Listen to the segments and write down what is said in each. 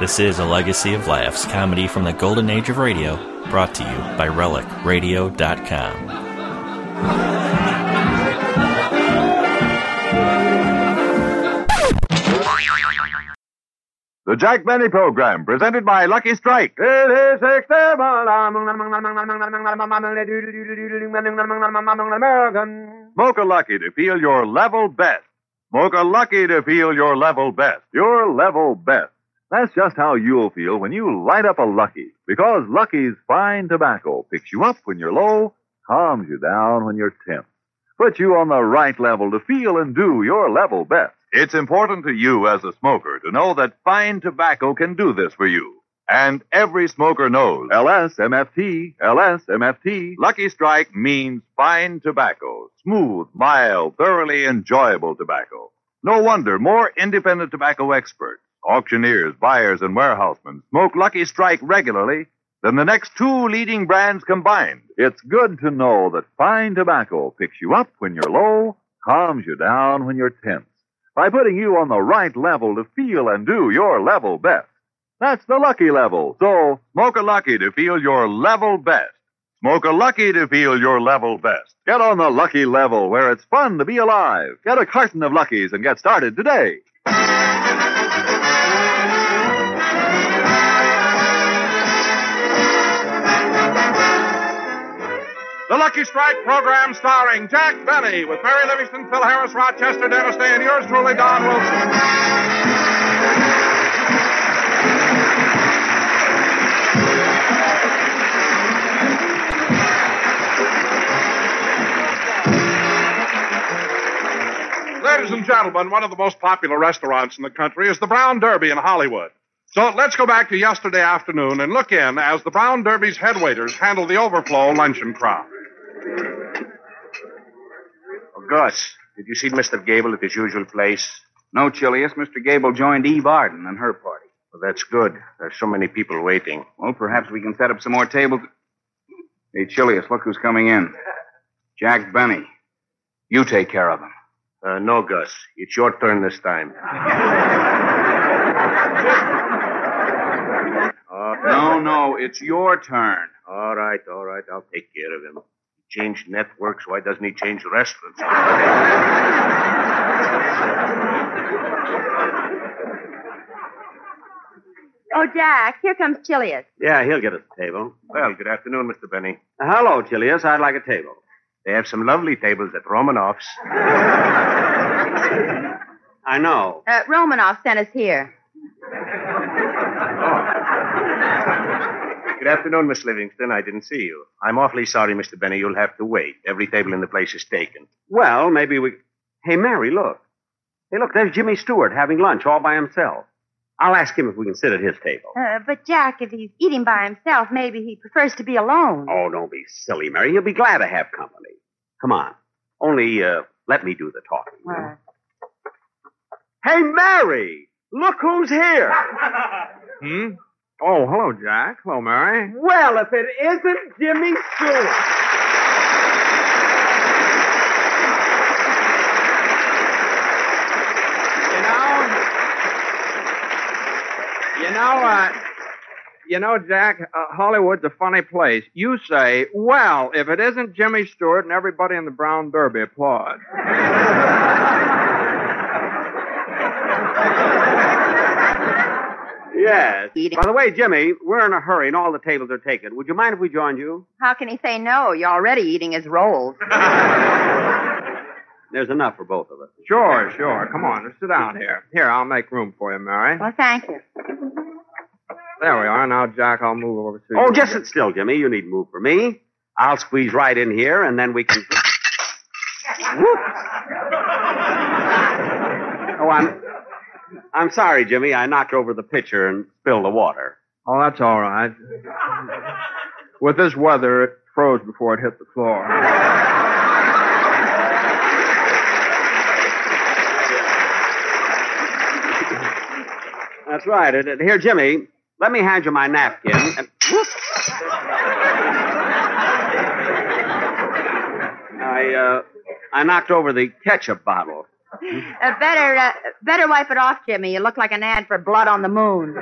This is a legacy of laughs, comedy from the golden age of radio, brought to you by RelicRadio.com. The Jack Benny Program, presented by Lucky Strike. It is American. Smoke a Lucky to feel your level best. Smoke a Lucky to feel your level best. Your level best. That's just how you'll feel when you light up a Lucky. Because Lucky's fine tobacco picks you up when you're low, calms you down when you're tense, puts you on the right level to feel and do your level best. It's important to you as a smoker to know that fine tobacco can do this for you. And every smoker knows LSMFT, LSMFT, Lucky Strike means fine tobacco. Smooth, mild, thoroughly enjoyable tobacco. No wonder more independent tobacco experts, auctioneers, buyers, and warehousemen smoke Lucky Strike regularly than the next two leading brands combined. It's good to know that fine tobacco picks you up when you're low, calms you down when you're tense by putting you on the right level to feel and do your level best. That's the lucky level. So, smoke a lucky to feel your level best. Smoke a lucky to feel your level best. Get on the lucky level where it's fun to be alive. Get a carton of Luckies and get started today. The Lucky Strike program starring Jack Benny with Mary Livingstone, Phil Harris, Rochester, Dennis Day, and yours truly, Don Wilson. Ladies and gentlemen, one of the most popular restaurants in the country is the Brown Derby in Hollywood. So let's go back to yesterday afternoon and look in as the Brown Derby's head waiters handle the overflow luncheon crowd. Oh, Gus, did you see Mr. Gable at his usual place? No, Chilius. Mr. Gable joined Eve Arden and her party. Well, that's good. There's so many people waiting. Well, perhaps we can set up some more tables. Hey, Chilius, look who's coming in. Jack Benny. You take care of him. Uh, no, Gus. It's your turn this time. No, no, it's your turn. All right, all right. I'll take care of him. He changed networks. Why doesn't he change restaurants? Oh, Jack, here comes Chilius. Yeah, he'll get us a table. Well, good afternoon, Mr. Benny. Uh, hello, Chilius. I'd like a table. They have some lovely tables at Romanoff's. I know. Uh, Romanoff sent us here. Good afternoon, Miss Livingstone. I didn't see you. I'm awfully sorry, Mr. Benny. You'll have to wait. Every table in the place is taken. Well, maybe we. Hey, Mary, look. Hey, look, there's Jimmy Stewart having lunch all by himself. I'll ask him if we can sit at his table. Uh, but, Jack, if he's eating by himself, maybe he prefers to be alone. Oh, don't be silly, Mary. He'll be glad to have company. Come on. Only, uh, let me do the talking. Uh, Hey, Mary! Look who's here! Hmm? Oh, hello, Jack. Hello, Mary. well, if it isn't Jimmy Stewart. You know, you know, uh, you know, Jack, uh, Hollywood's a funny place. You say, well, if it isn't Jimmy Stewart, and everybody in the Brown Derby applauds. Yes. Eating. By the way, Jimmy, we're in a hurry and all the tables are taken. Would you mind if we joined you? how can he say no? You're already eating his rolls. There's enough for both of us. Sure, sure. Come on, let's sit down here. Here, I'll make room for you, Mary. Well, thank you. There we are. Now, Jack, I'll move over to oh, you. Oh, just sit still, Jimmy. You needn't move for me. I'll squeeze right in here, and then we can. Whoop. Oh, I'm. I'm sorry, Jimmy. I knocked over the pitcher and spilled the water. Oh, that's all right. With this weather, it froze before it hit the floor. That's right. Uh, Here, Jimmy, let me hand you my napkin. And... I, uh, I knocked over the ketchup bottle. Uh, better, uh, better wipe it off, Jimmy. You look like an ad for blood on the moon.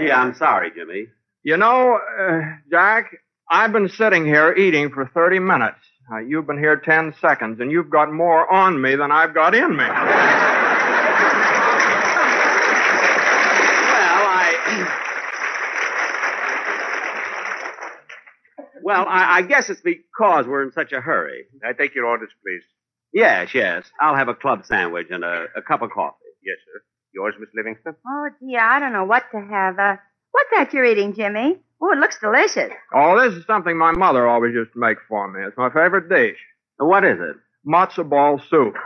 yeah, I'm sorry, Jimmy. You know, uh, Jack, I've been sitting here eating for 30 minutes. Uh, you've been here 10 seconds, and you've got more on me than I've got in me. Well, I. Well, I, I guess it's because we're in such a hurry. I take your orders, please. Yes, yes. I'll have a club sandwich and a, a cup of coffee. Yes, sir. Yours, Miss Livingstone? Oh, gee, I don't know what to have. Uh, what's that you're eating, Jimmy? Oh, it looks delicious. Oh, this is something my mother always used to make for me. It's my favorite dish. What is it? Matzo ball soup.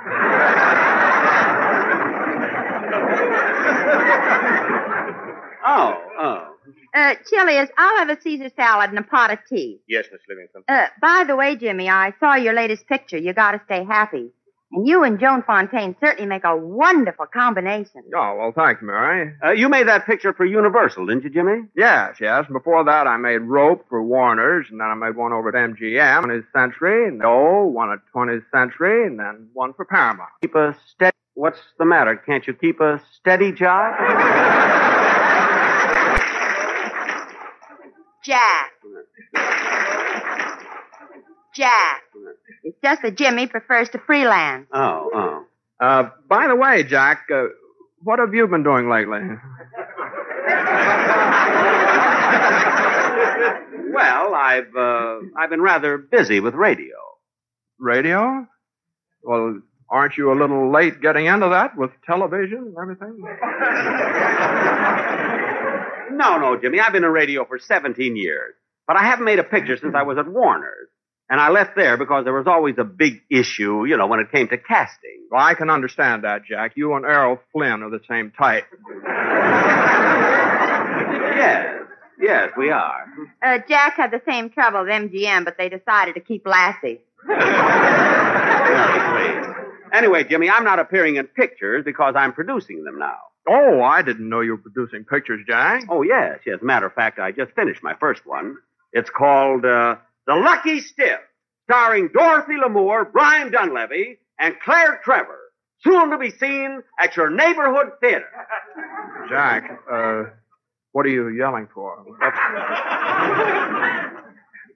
Oh, oh. Uh, Chilius, I'll have a Caesar salad and a pot of tea. Yes, Miss Livingstone. Uh, by the way, Jimmy, I saw your latest picture. You gotta stay happy. And you and Joan Fontaine certainly make a wonderful combination. Oh, well, thanks, Mary. Uh, you made that picture for Universal, didn't you, Jimmy? Yes, yes. Before that, I made Rope for Warner's, and then I made one over at MGM, 20th Century, and oh, one at 20th Century, and then one for Paramount. Keep a steady. What's the matter? Can't you keep a steady job? Jack. Jack. It's just that Jimmy prefers to freelance. Oh, oh. Uh, by the way, Jack, uh, what have you been doing lately? Well, I've uh, I've been rather busy with radio. Radio? Well, aren't you a little late getting into that with television and everything? No, no, Jimmy. I've been in radio for 17 years, but I haven't made a picture since I was at Warner's. And I left there because there was always a big issue, you know, when it came to casting. Well, I can understand that, Jack. You and Errol Flynn are the same type. Yes, yes, we are. Uh, Jack had the same trouble with MGM, but they decided to keep Lassie. Very. Anyway, Jimmy, I'm not appearing in pictures because I'm producing them now. Oh, I didn't know you were producing pictures, Jack. Oh, yes, yes. Matter of fact, I just finished my first one. It's called uh, The Lucky Stiff, starring Dorothy Lamour, Brian Donlevy, and Claire Trevor. Soon to be seen at your neighborhood theater. Jack, uh, what are you yelling for?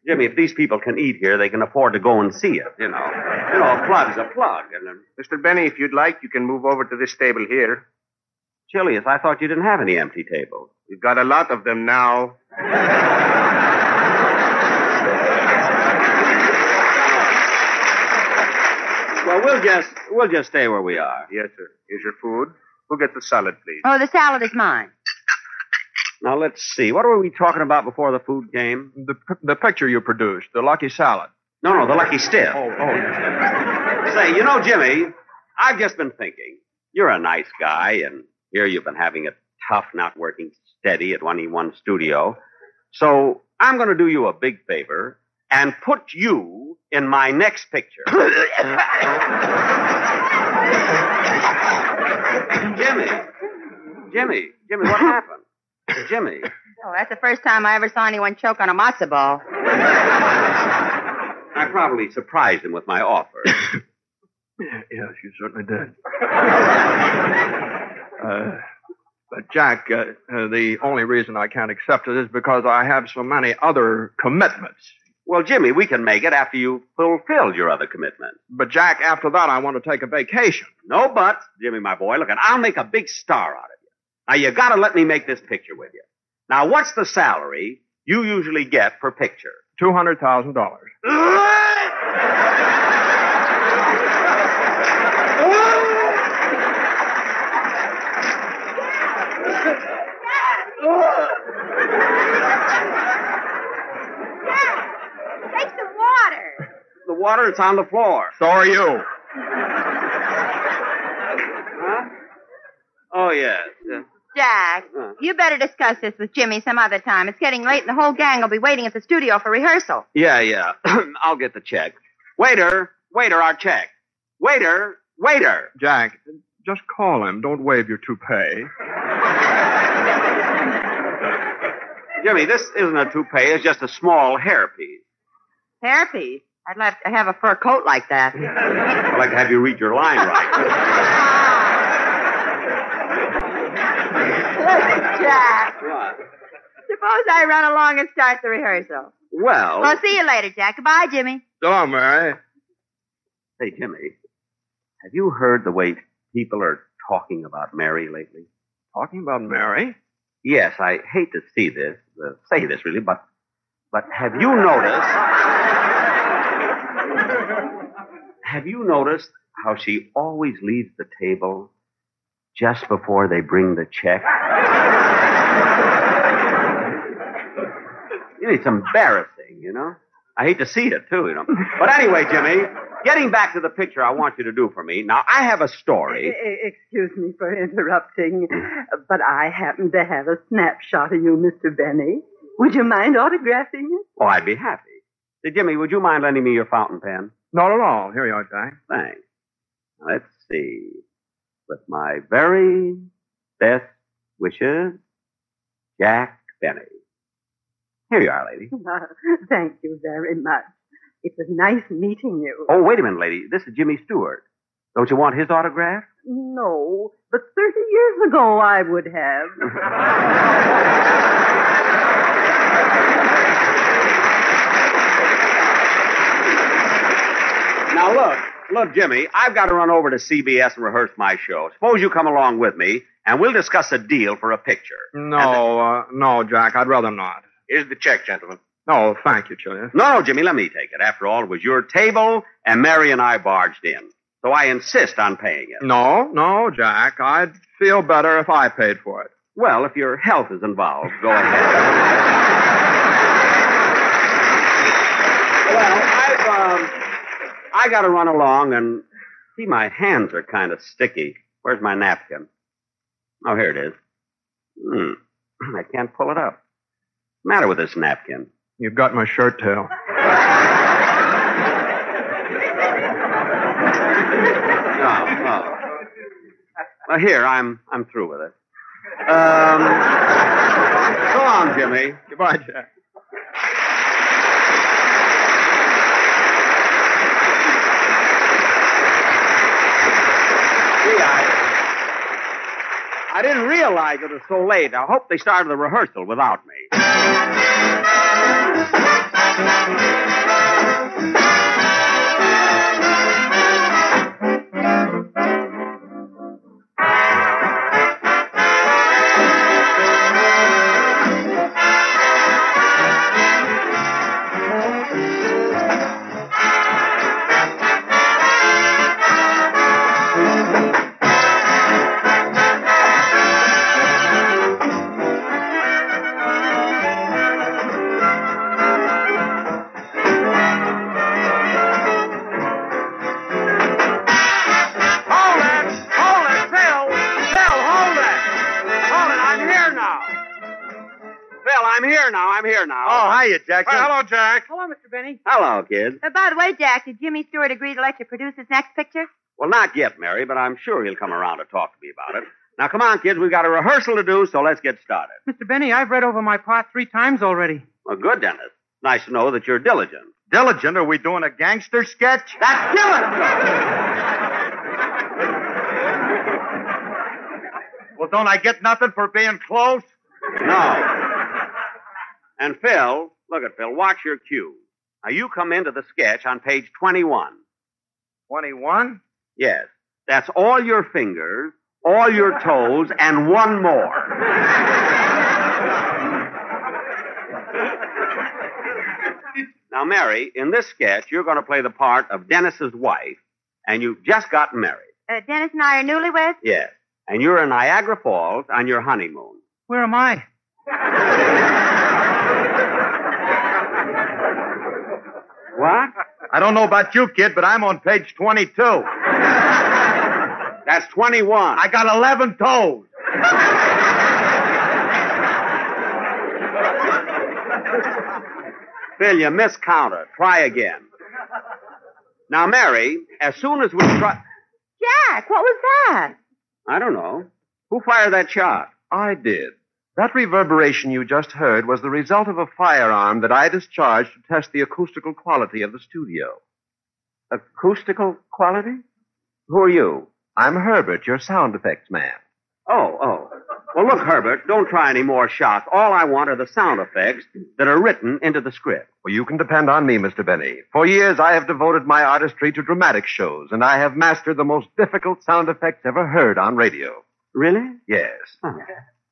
Jimmy, if these people can eat here, they can afford to go and see it, you know. You know, a plug's a plug. And uh, Mr. Benny, if you'd like, you can move over to this table here. Chilius, I thought you didn't have any empty tables. We've got a lot of them now. Well, we'll just we'll just stay where we are. Yes, sir. Here's your food. Who gets the salad, please? Oh, the salad is mine. Now let's see. What were we talking about before the food came? The, p- the picture you produced, the Lucky Salad. No, no, the lucky stiff. Oh, oh. Say, you know, Jimmy, I've just been thinking. You're a nice guy, and here you've been having it tough not working steady at one E one studio. So I'm going to do you a big favor and put you in my next picture. Jimmy, Jimmy, Jimmy, what happened? Jimmy. Oh, that's the first time I ever saw anyone choke on a matzo ball. I probably surprised him with my offer. Yes, you certainly did. uh, but, Jack, uh, uh, the only reason I can't accept it is because I have so many other commitments. Well, Jimmy, we can make it after you fulfilled your other commitment. But, Jack, after that, I want to take a vacation. No buts, Jimmy, my boy. Look, and I'll make a big star out of you. Now, you gotta let me make this picture with you. Now, what's the salary you usually get per picture? $200,000. Take some water. The water, it's on the floor. So are you. Huh? Oh, yes. Jack, Huh. you better discuss this with Jimmy some other time. It's getting late and the whole gang will be waiting at the studio for rehearsal. yeah, yeah. I'll get the check. Waiter, waiter, our check. Waiter, waiter. Jack, just call him. Don't wave your toupee. Jimmy, this isn't a toupee. It's just a small hairpiece. Hairpiece. I'd like to have a fur coat like that. I'd like to have you read your line right. Jack, What? suppose I run along and start the rehearsal. Well, Well, see you later, Jack. Goodbye, Jimmy. So, Mary. hey, Jimmy, have you heard the way people are talking about Mary lately? Talking about Mary? Yes, I hate to see this, uh, say this really, but but have you noticed? have you noticed how she always leaves the table just before they bring the check? it's embarrassing, you know. I hate to see it too, you know. But anyway, Jimmy, getting back to the picture I want you to do for me. Now, I have a story. Excuse me for interrupting, but I happen to have a snapshot of you, Mr. Benny. Would you mind autographing it? Oh, I'd be happy. Say, Jimmy, would you mind lending me your fountain pen? Not at all. Here you are, Jack. Thanks. Let's see. With my very best wishes, Jack Benny. Here you are, lady. Thank you very much. It was nice meeting you. Oh, wait a minute, lady. This is Jimmy Stewart. Don't you want his autograph? No, but 30 years ago I would have. Now look, look, Jimmy, I've got to run over to CBS and rehearse my show. Suppose you come along with me, and we'll discuss a deal for a picture. No, uh, no, Jack. I'd rather not. Here's the check, gentlemen. No, thank you, Julius. No, no, Jimmy, let me take it. After all, it was your table, and Mary and I barged in. So I insist on paying it. No, no, Jack. I'd feel better if I paid for it. Well, if your health is involved, go ahead. well, I've, um, I gotta run along and see my hands are kind of sticky. Where's my napkin? Oh, here it is. Hmm. I can't pull it up. Matter with this napkin? You've got my shirt tail. Oh, oh. Well, here, I'm, I'm through with it. Um, so long, Jimmy. Goodbye, Jack. I, I didn't realize it was so late. I hope they started the rehearsal without me. Hiya, Jack. Well, hello, Jack. Hello, Mr. Benny. Hello, kid. Uh, by the way, Jack, did Jimmy Stewart agree to let you produce his next picture? Well, not yet, Mary, but I'm sure he'll come around to talk to me about it. Now, come on, kids. We've got a rehearsal to do, so let's get started. Mr. Benny, I've read over my part three times already. Well, good, Dennis. Nice to know that you're diligent. Dillinger, are we doing a gangster sketch? That's diligent! Well, don't I get nothing for being close? No. And Phil, look at Phil. Watch your cue. Now, you come into the sketch on page 21. 21? Yes. That's all your fingers, all your toes, and one more. now, Mary, in this sketch, you're going to play the part of Dennis's wife, and you've just gotten married. Uh, Dennis and I are newlyweds. Yes. And you're in Niagara Falls on your honeymoon. Where am I? What? I don't know about you, kid, but I'm on page 22. That's 21. I got 11 toes. Phil, you miscounted. Try again. Now, Mary, as soon as we try. Jack, what was that? I don't know. Who fired that shot? I did. That reverberation you just heard was the result of a firearm that I discharged to test the acoustical quality of the studio. Acoustical quality? Who are you? I'm Herbert, your sound effects man. Oh, oh. Well, look, Herbert, don't try any more shots. All I want are the sound effects that are written into the script. Well, you can depend on me, Mr. Benny. For years, I have devoted my artistry to dramatic shows, and I have mastered the most difficult sound effects ever heard on radio. Really? Yes. Oh.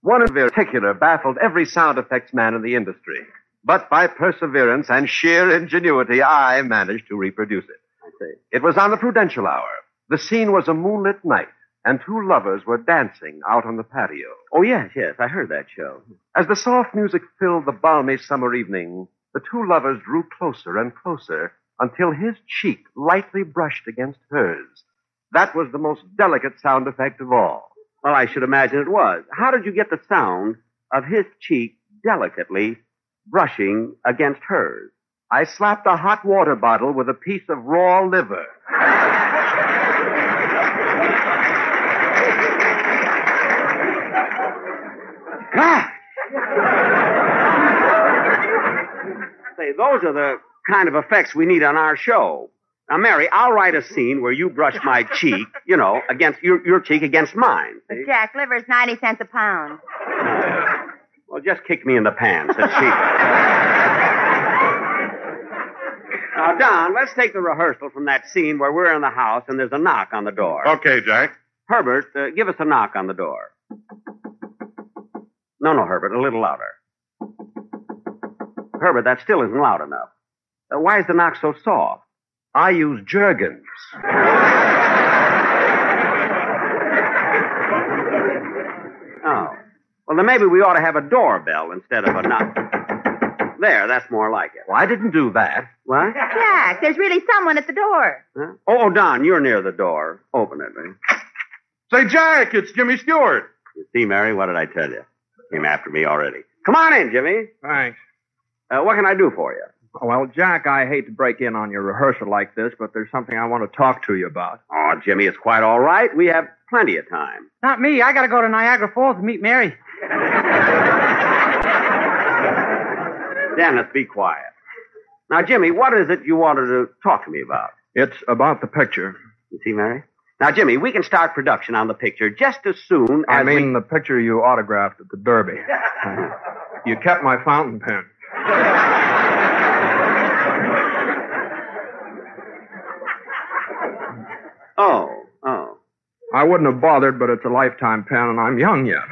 One in particular baffled every sound effects man in the industry. But by perseverance and sheer ingenuity, I managed to reproduce it. I see. It was on the Prudential Hour. The scene was a moonlit night, and two lovers were dancing out on the patio. Oh, yes, yes, I heard that show. As the soft music filled the balmy summer evening, the two lovers drew closer and closer until his cheek lightly brushed against hers. That was the most delicate sound effect of all. Well, I should imagine it was. How did you get the sound of his cheek delicately brushing against hers? I slapped a hot water bottle with a piece of raw liver. God! Say, those are the kind of effects we need on our show. Now, Mary, I'll write a scene where you brush my cheek, you know, against your, your cheek against mine. But Jack, liver's 90 cents a pound. Well, just kick me in the pants. It's cheap. now, Don, let's take the rehearsal from that scene where we're in the house and there's a knock on the door. Okay, Jack. Herbert, uh, give us a knock on the door. No, no, Herbert, a little louder. Herbert, that still isn't loud enough. Uh, why is the knock so soft? I use Jergens. Oh. Well, then maybe we ought to have a doorbell instead of a knock. There, that's more like it. Well, I didn't do that. What? Jack, there's really someone at the door. Huh? Oh, oh, Don, you're near the door. Open it, will you? Say, Jack, it's Jimmy Stewart. You see, Mary, what did I tell you? Came after me already. Come on in, Jimmy. Thanks. Uh, what can I do for you? Well, Jack, I hate to break in on your rehearsal like this, but there's something I want to talk to you about. Oh, Jimmy, it's quite all right. We have plenty of time. Not me. I gotta go to Niagara Falls and meet Mary. Dennis, be quiet. Now, Jimmy, what is it you wanted to talk to me about? It's about the picture. You see, Mary? Now, Jimmy, we can start production on the picture just as soon as I mean, we... the picture you autographed at the Derby. you kept my fountain pen. Oh, oh. I wouldn't have bothered, but it's a lifetime pen, and I'm young yet.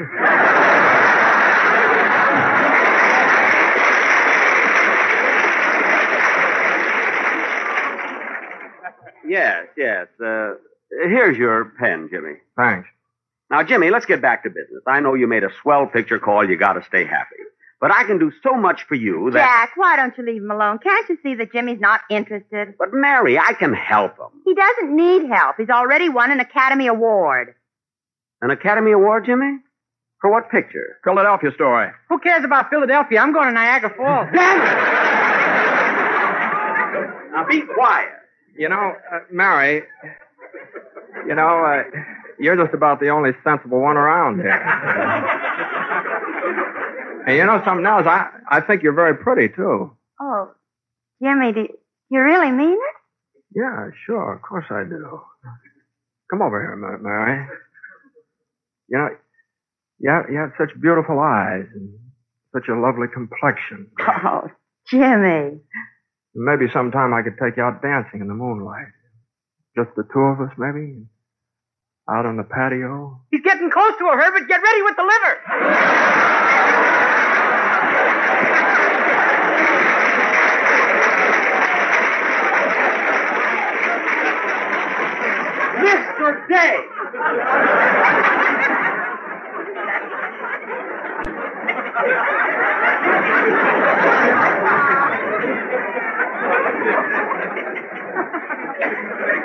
Yes, yes. Uh, here's your pen, Jimmy. Thanks. Now, Jimmy, let's get back to business. I know you made a swell picture call. You got to stay happy. But I can do so much for you that. Jack, why don't you leave him alone? Can't you see that Jimmy's not interested? But Mary, I can help him. He doesn't need help. He's already won an Academy Award. An Academy Award, Jimmy? For what picture? Philadelphia story. Who cares about Philadelphia? I'm going to Niagara Falls. Dennis! Now be quiet. You know, uh, Mary, you know, uh, you're just about the only sensible one around here. and you know something else? I, I think you're very pretty, too. Oh, Jimmy, do you really mean it? Yeah, sure. Of course I do. Come over here a minute, Mary. You know, you have, you have such beautiful eyes and such a lovely complexion. Oh, Jimmy. Maybe sometime I could take you out dancing in the moonlight. Just the two of us, maybe. Out on the patio. He's getting close to her, Herbert. Get ready with the liver. Mr. Day!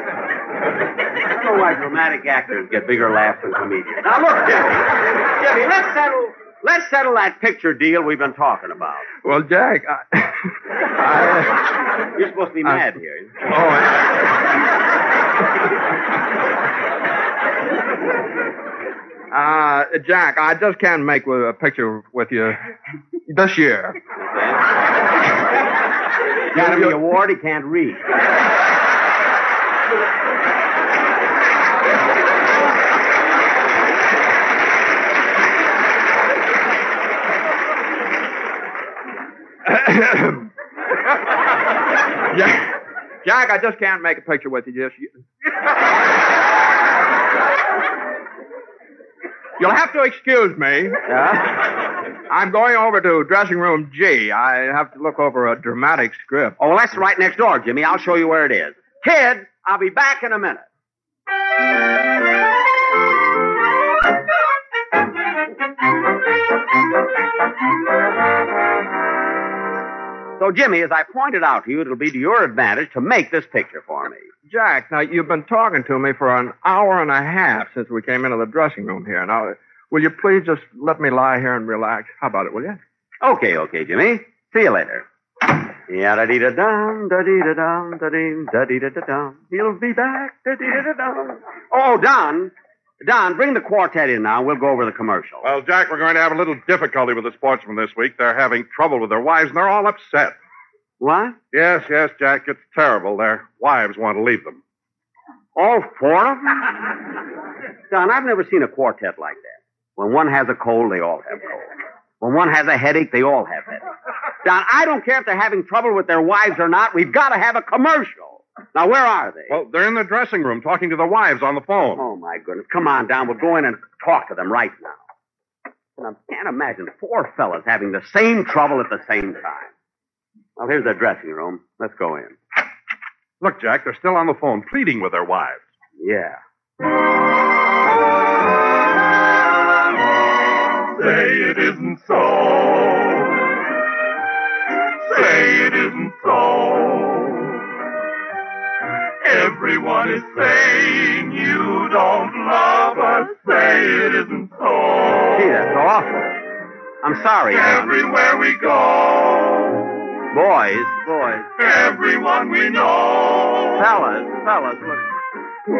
I don't know why dramatic actors get bigger laughs than comedians. Now look, Jimmy. Jimmy, let's settle let's settle that picture deal we've been talking about. Well, Jack, I, I, You're supposed to be mad here. oh, I, Uh, Jack, I just can't make a picture with you this year. Academy Award, he can't read. Jack, Jack, I just can't make a picture with you this year. You'll have to excuse me. Yeah? I'm going over to dressing room G. I have to look over a dramatic script. Oh, well, that's right next door, Jimmy. I'll show you where it is. Kid, I'll be back in a minute. So, Jimmy, as I pointed out to you, it'll be to your advantage to make this picture for me. Jack, now you've been talking to me for an hour and a half since we came into the dressing room here. Now, will you please just let me lie here and relax? How about it, will you? Okay, okay, Jimmy. See you later. Yeah, da dee da dum, da dee da dum, da dee da dee da da dum. He'll be back, da dee da da dum. Oh, Don, Don, bring the quartet in now. We'll go over the commercial. Well, Jack, we're going to have a little difficulty with the sportsmen this week. They're having trouble with their wives, and they're all upset. What? Yes, yes, Jack, it's terrible. Their wives want to leave them. All four of them? Don, I've never seen a quartet like that. When one has a cold, they all have cold. When one has a headache, they all have headaches. Don, I don't care if they're having trouble with their wives or not. We've got to have a commercial. Now, where are they? Well, they're in the dressing room talking to the wives on the phone. Oh, my goodness. Come on, Don. We'll go in and talk to them right now. And I can't imagine four fellas having the same trouble at the same time. Well, here's their dressing room. Let's go in. Look, Jack, they're still on the phone pleading with their wives. Yeah. Say it isn't so. Say it isn't so. Everyone is saying you don't love us. Say it isn't so. Gee, that's awful. I'm sorry. Everywhere we go, Boys, boys, everyone we know fellas, fellas, look.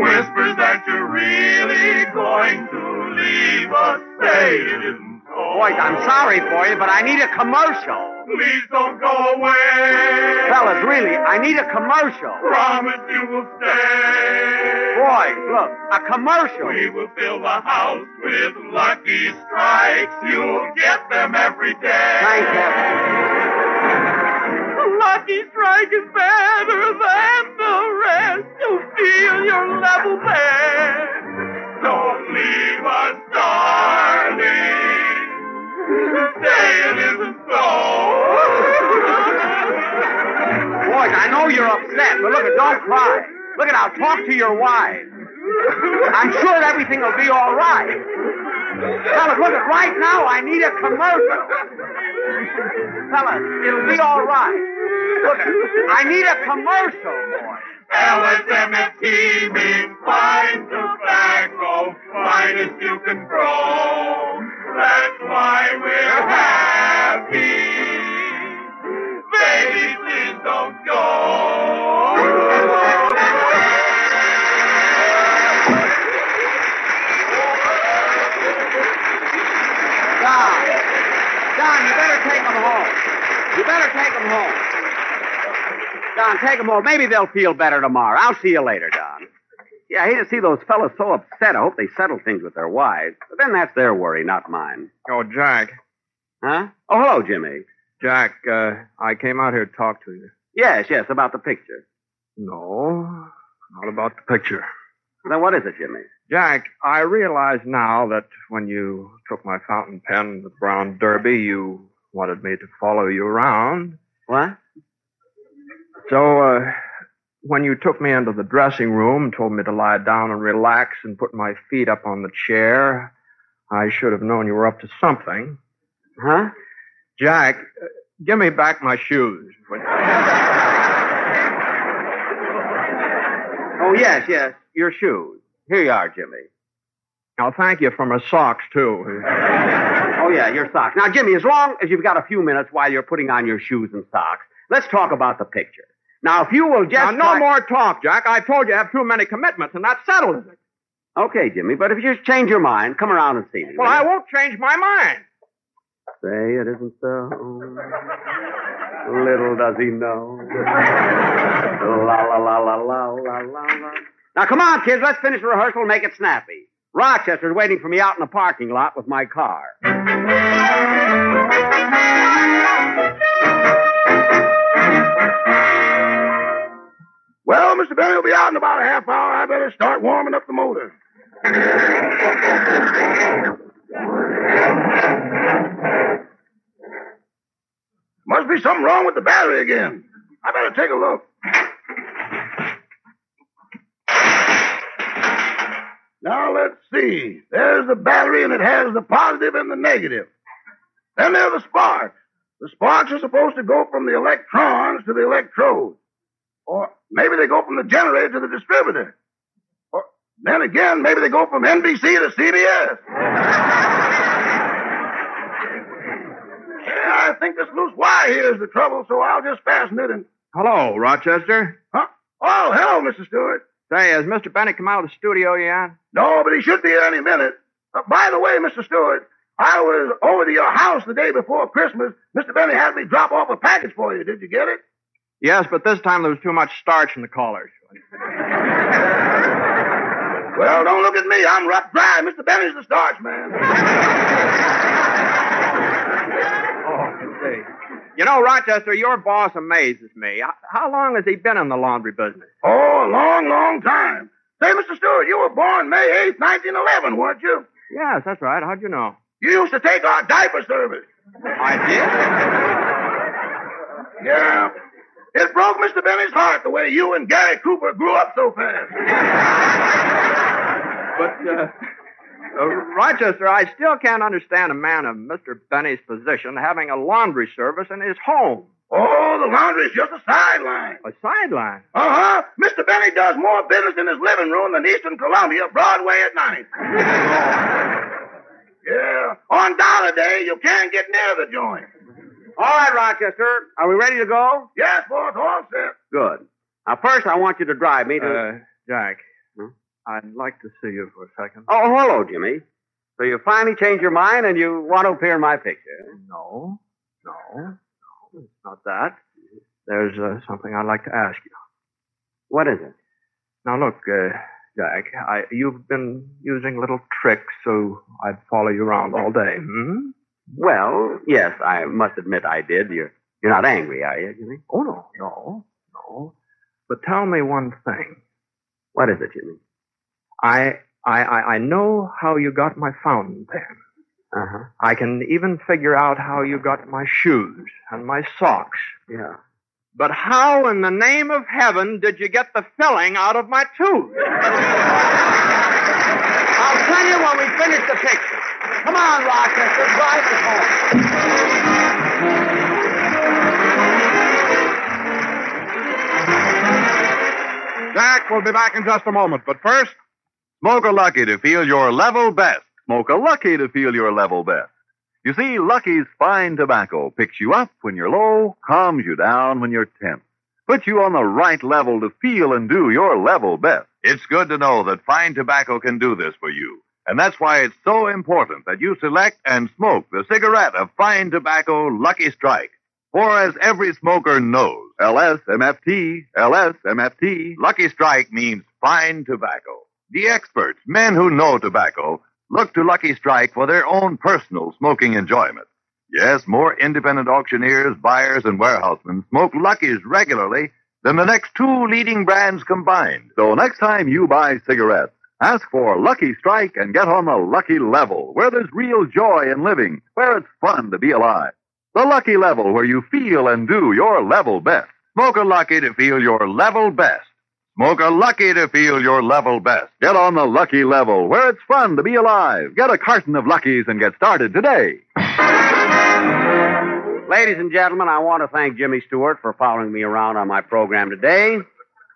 whispers that you're really going to leave us. Say it isn't so. Boys, I'm sorry for you, but I need a commercial. Please don't go away. Fellas, really, I need a commercial. Promise you will stay. Boys, look, a commercial. We will fill the house with lucky strikes. You'll get them every day. Thank heaven. Lucky Strike is better than the rest. You feel your level best. Don't leave us, darling. Say it isn't so. Boys, I know you're upset, but look, at don't cry. Look at, I'll talk to your wife. I'm sure everything will be all right. Fellas, look at right now. I need a commercial. Fellas, it'll be all right. Look, I need a commercial, boy. LSMFT means fine tobacco, finest you can grow. That's why we're happy. Baby, please don't go. Don, Don, you better take them home. You better take them home. Don, take them home. Maybe they'll feel better tomorrow. I'll see you later, Don. Yeah, I hate to see those fellas so upset. I hope they settle things with their wives. But then that's their worry, not mine. Oh, Jack. Huh? Oh, hello, Jimmy. Jack, uh, I came out here to talk to you. Yes, yes, about the picture. No, not about the picture. Then what is it, Jimmy? Jack, I realize now that when you took my fountain pen, the brown derby, you wanted me to follow you around. What? So, uh, when you took me into the dressing room, told me to lie down and relax and put my feet up on the chair, I should have known you were up to something. Huh? Jack, uh, give me back my shoes. Oh, yes, yes. Your shoes. Here you are, Jimmy. I'll thank you for my socks, too. Oh, yeah, your socks. Now, Jimmy, as long as you've got a few minutes while you're putting on your shoes and socks, let's talk about the picture. Now, if you will just. Now, no try... more talk, Jack. I told you I have too many commitments, and that settles it. Okay, Jimmy, but if you change your mind, come around and see me. Well, I won't change my mind. Say it isn't so. Little does he know. la la la la la la la. Now come on, kids, let's finish rehearsal and make it snappy. Rochester's waiting for me out in the parking lot with my car. Mr. Benny will be out in about a half hour. I better start warming up the motor. Must be something wrong with the battery again. I better take a look. Now let's see. There's the battery and it has the positive and the negative. Then there are the sparks. The sparks are supposed to go from the electrons to the electrodes. Or maybe they go from the generator to the distributor. Or then again, maybe they go from NBC to CBS. yeah, I think this loose wire here is the trouble, so I'll just fasten it and. Hello, Rochester. Huh? Oh, hello, Mr. Stewart. Say, has Mr. Benny come out of the studio yet? No, but he should be here any minute. Uh, by the way, Mr. Stewart, I was over to your house the day before Christmas. Mr. Benny had me drop off a package for you. Did you get it? Yes, but this time there was too much starch in the collars. Well, don't look at me. I'm rough dry. Mr. Benny's the starch man. Oh, say. You know, Rochester, your boss amazes me. How, how long has he been in the laundry business? Oh, a long, long time. Say, Mr. Stewart, you were born May 8th, 1911, weren't you? Yes, that's right. How'd you know? You used to take our diaper service. I did? Yeah. It broke Mr. Benny's heart the way you and Gary Cooper grew up so fast. But, uh, uh, Rochester, I still can't understand a man of Mr. Benny's position having a laundry service in his home. Oh, the laundry's just a sideline. A sideline? Uh huh. Mr. Benny does more business in his living room than Eastern Columbia, Broadway at night. yeah. On dollar day, you can't get near the joint. All right, Rochester, are we ready to go? Yes, boss, all set. Good. Now, first, I want you to drive me to. Uh, Jack, I'd like to see you for a second. Oh, hello, Jimmy. So you finally changed your mind and you want to appear in my picture? No, no, no, it's not that. There's uh, something I'd like to ask you. What is it? Now, look, uh, Jack, I, you've been using little tricks so I'd follow you around all day. Hmm? Well, yes, I must admit I did. You're you're not angry, are you, Jimmy? Oh no, no, no. But tell me one thing. What is it, Jimmy? I I I, I know how you got my fountain pen. Uh-huh. I can even figure out how you got my shoes and my socks. Yeah. But how in the name of heaven did you get the filling out of my tooth? I'll tell you when we finish the picture. Come on, Rochester, drive us home. Jack, we'll be back in just a moment, but first, Smoke a Lucky to feel your level best. Smoke a Lucky to feel your level best. You see, Lucky's fine tobacco picks you up when you're low, calms you down when you're tense, puts you on the right level to feel and do your level best. It's good to know that fine tobacco can do this for you. And that's why it's so important that you select and smoke the cigarette of fine tobacco Lucky Strike. For as every smoker knows, LSMFT, LSMFT, Lucky Strike means fine tobacco. The experts, men who know tobacco, look to Lucky Strike for their own personal smoking enjoyment. Yes, more independent auctioneers, buyers, and warehousemen smoke Luckies regularly than the next two leading brands combined. So next time you buy cigarettes, ask for Lucky Strike and get on the lucky level, where there's real joy in living, where it's fun to be alive. The lucky level where you feel and do your level best. Smoke a Lucky to feel your level best. Smoke a Lucky to feel your level best. Get on the lucky level where it's fun to be alive. Get a carton of Luckies and get started today. Ladies and gentlemen, I want to thank Jimmy Stewart for following me around on my program today.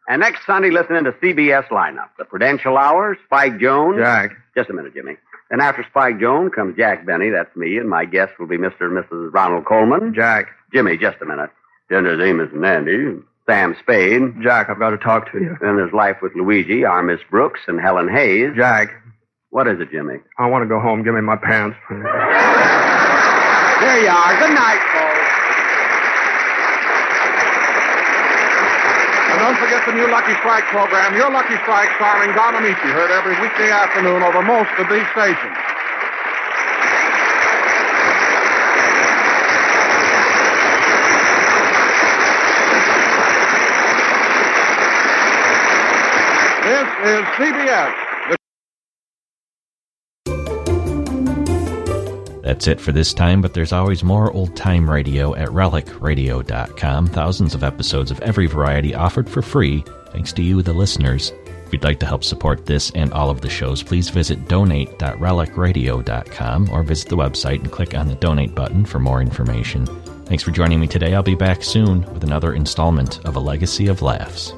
And next Sunday, listen in to CBS lineup. The Prudential Hour, Spike Jones. Jack. Just a minute, Jimmy. Then after Spike Jones comes Jack Benny, that's me, and my guest will be Mr. and Mrs. Ronald Colman. Jack. Jimmy, just a minute. Then Amos 'n' Andy. Sam Spade. Jack, I've got to talk to you. Then there's Life with Luigi, our Miss Brooks, and Helen Hayes. Jack, What is it, Jimmy? I want to go home. Give me my pants. There you are. Good night, folks. And don't forget the new Lucky Strike program, Your Lucky Strike, starring Don Ameche, heard every weekday afternoon over most of these stations. This is CBS. That's it for this time, but there's always more old time radio at relicradio.com. Thousands of episodes of every variety offered for free, thanks to you, the listeners. If you'd like to help support this and all of the shows, please visit donate.relicradio.com or visit the website and click on the donate button for more information. Thanks for joining me today. I'll be back soon with another installment of A Legacy of Laughs.